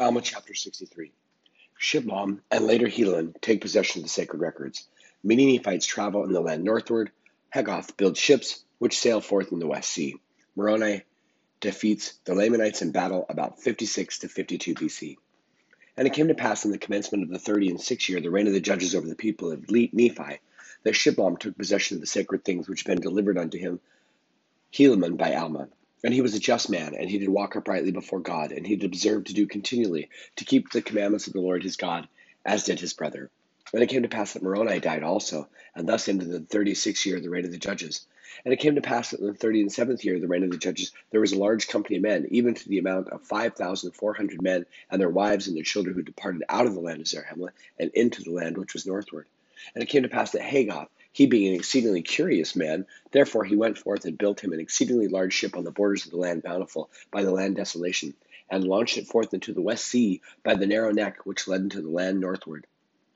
Alma chapter 63. Shiblon and later Helon take possession of the sacred records. Many Nephites travel in the land northward. Hagoth builds ships which sail forth in the West Sea. Moroni defeats the Lamanites in battle about 56 to 52 BC. And it came to pass in the commencement of the thirty and sixth year, the reign of the judges over the people of Nephi, that Shiblon took possession of the sacred things which had been delivered unto him, Helaman by Alma. And he was a just man, and he did walk uprightly before God, and he did observe to do continually, to keep the commandments of the Lord his God, as did his brother. And it came to pass that Moroni died also, and thus ended the thirty sixth year of the reign of the judges. And it came to pass that in the thirty and seventh year of the reign of the judges, there was a large company of men, even to the amount of five thousand four hundred men, and their wives and their children, who departed out of the land of Zarahemla, and into the land which was northward. And it came to pass that Hagoth, he being an exceedingly curious man, therefore he went forth and built him an exceedingly large ship on the borders of the land bountiful by the land desolation, and launched it forth into the west sea by the narrow neck which led into the land northward.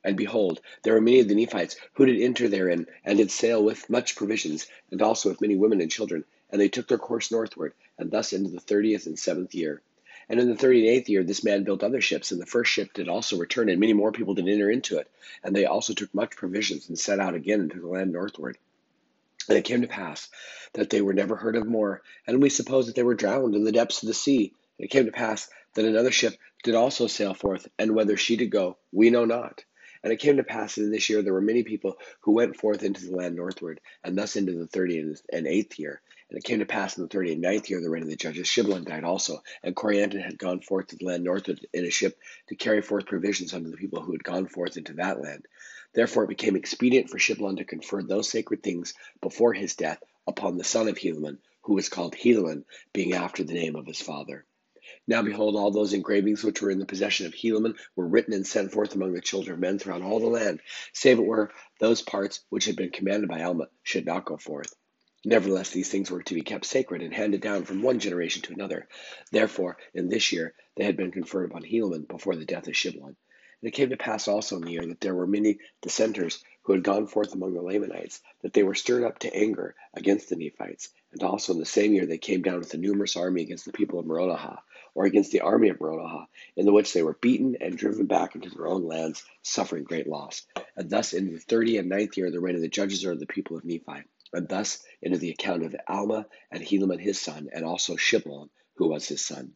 And behold, there were many of the Nephites who did enter therein, and did sail with much provisions, and also with many women and children. And they took their course northward, and thus into the thirtieth and seventh year. And in the 38th year, this man built other ships, and the first ship did also return, and many more people did enter into it. And they also took much provisions, and set out again into the land northward. And it came to pass that they were never heard of more, and we suppose that they were drowned in the depths of the sea. And it came to pass that another ship did also sail forth, and whither she did go, we know not. And it came to pass that in this year there were many people who went forth into the land northward, and thus into the thirty and eighth year. And it came to pass in the thirty and ninth year of the reign of the judges, Shiblon died also, and Corianton had gone forth to the land northward in a ship to carry forth provisions unto the people who had gone forth into that land. Therefore it became expedient for Shiblon to confer those sacred things before his death upon the son of Helaman, who was called Helaman, being after the name of his father. Now behold, all those engravings which were in the possession of Helaman were written and sent forth among the children of men throughout all the land, save it were those parts which had been commanded by Alma should not go forth. Nevertheless, these things were to be kept sacred and handed down from one generation to another. Therefore, in this year they had been conferred upon Helaman before the death of Shiblon. And it came to pass also in the year that there were many dissenters who had gone forth among the Lamanites, that they were stirred up to anger against the Nephites. And also in the same year they came down with a numerous army against the people of Moronihah, or against the army of Moronihah, in the which they were beaten and driven back into their own lands, suffering great loss. And thus in the thirty and ninth year of the reign of the judges of the people of Nephi. And thus into the account of Alma and Helaman his son, and also Shiblon, who was his son.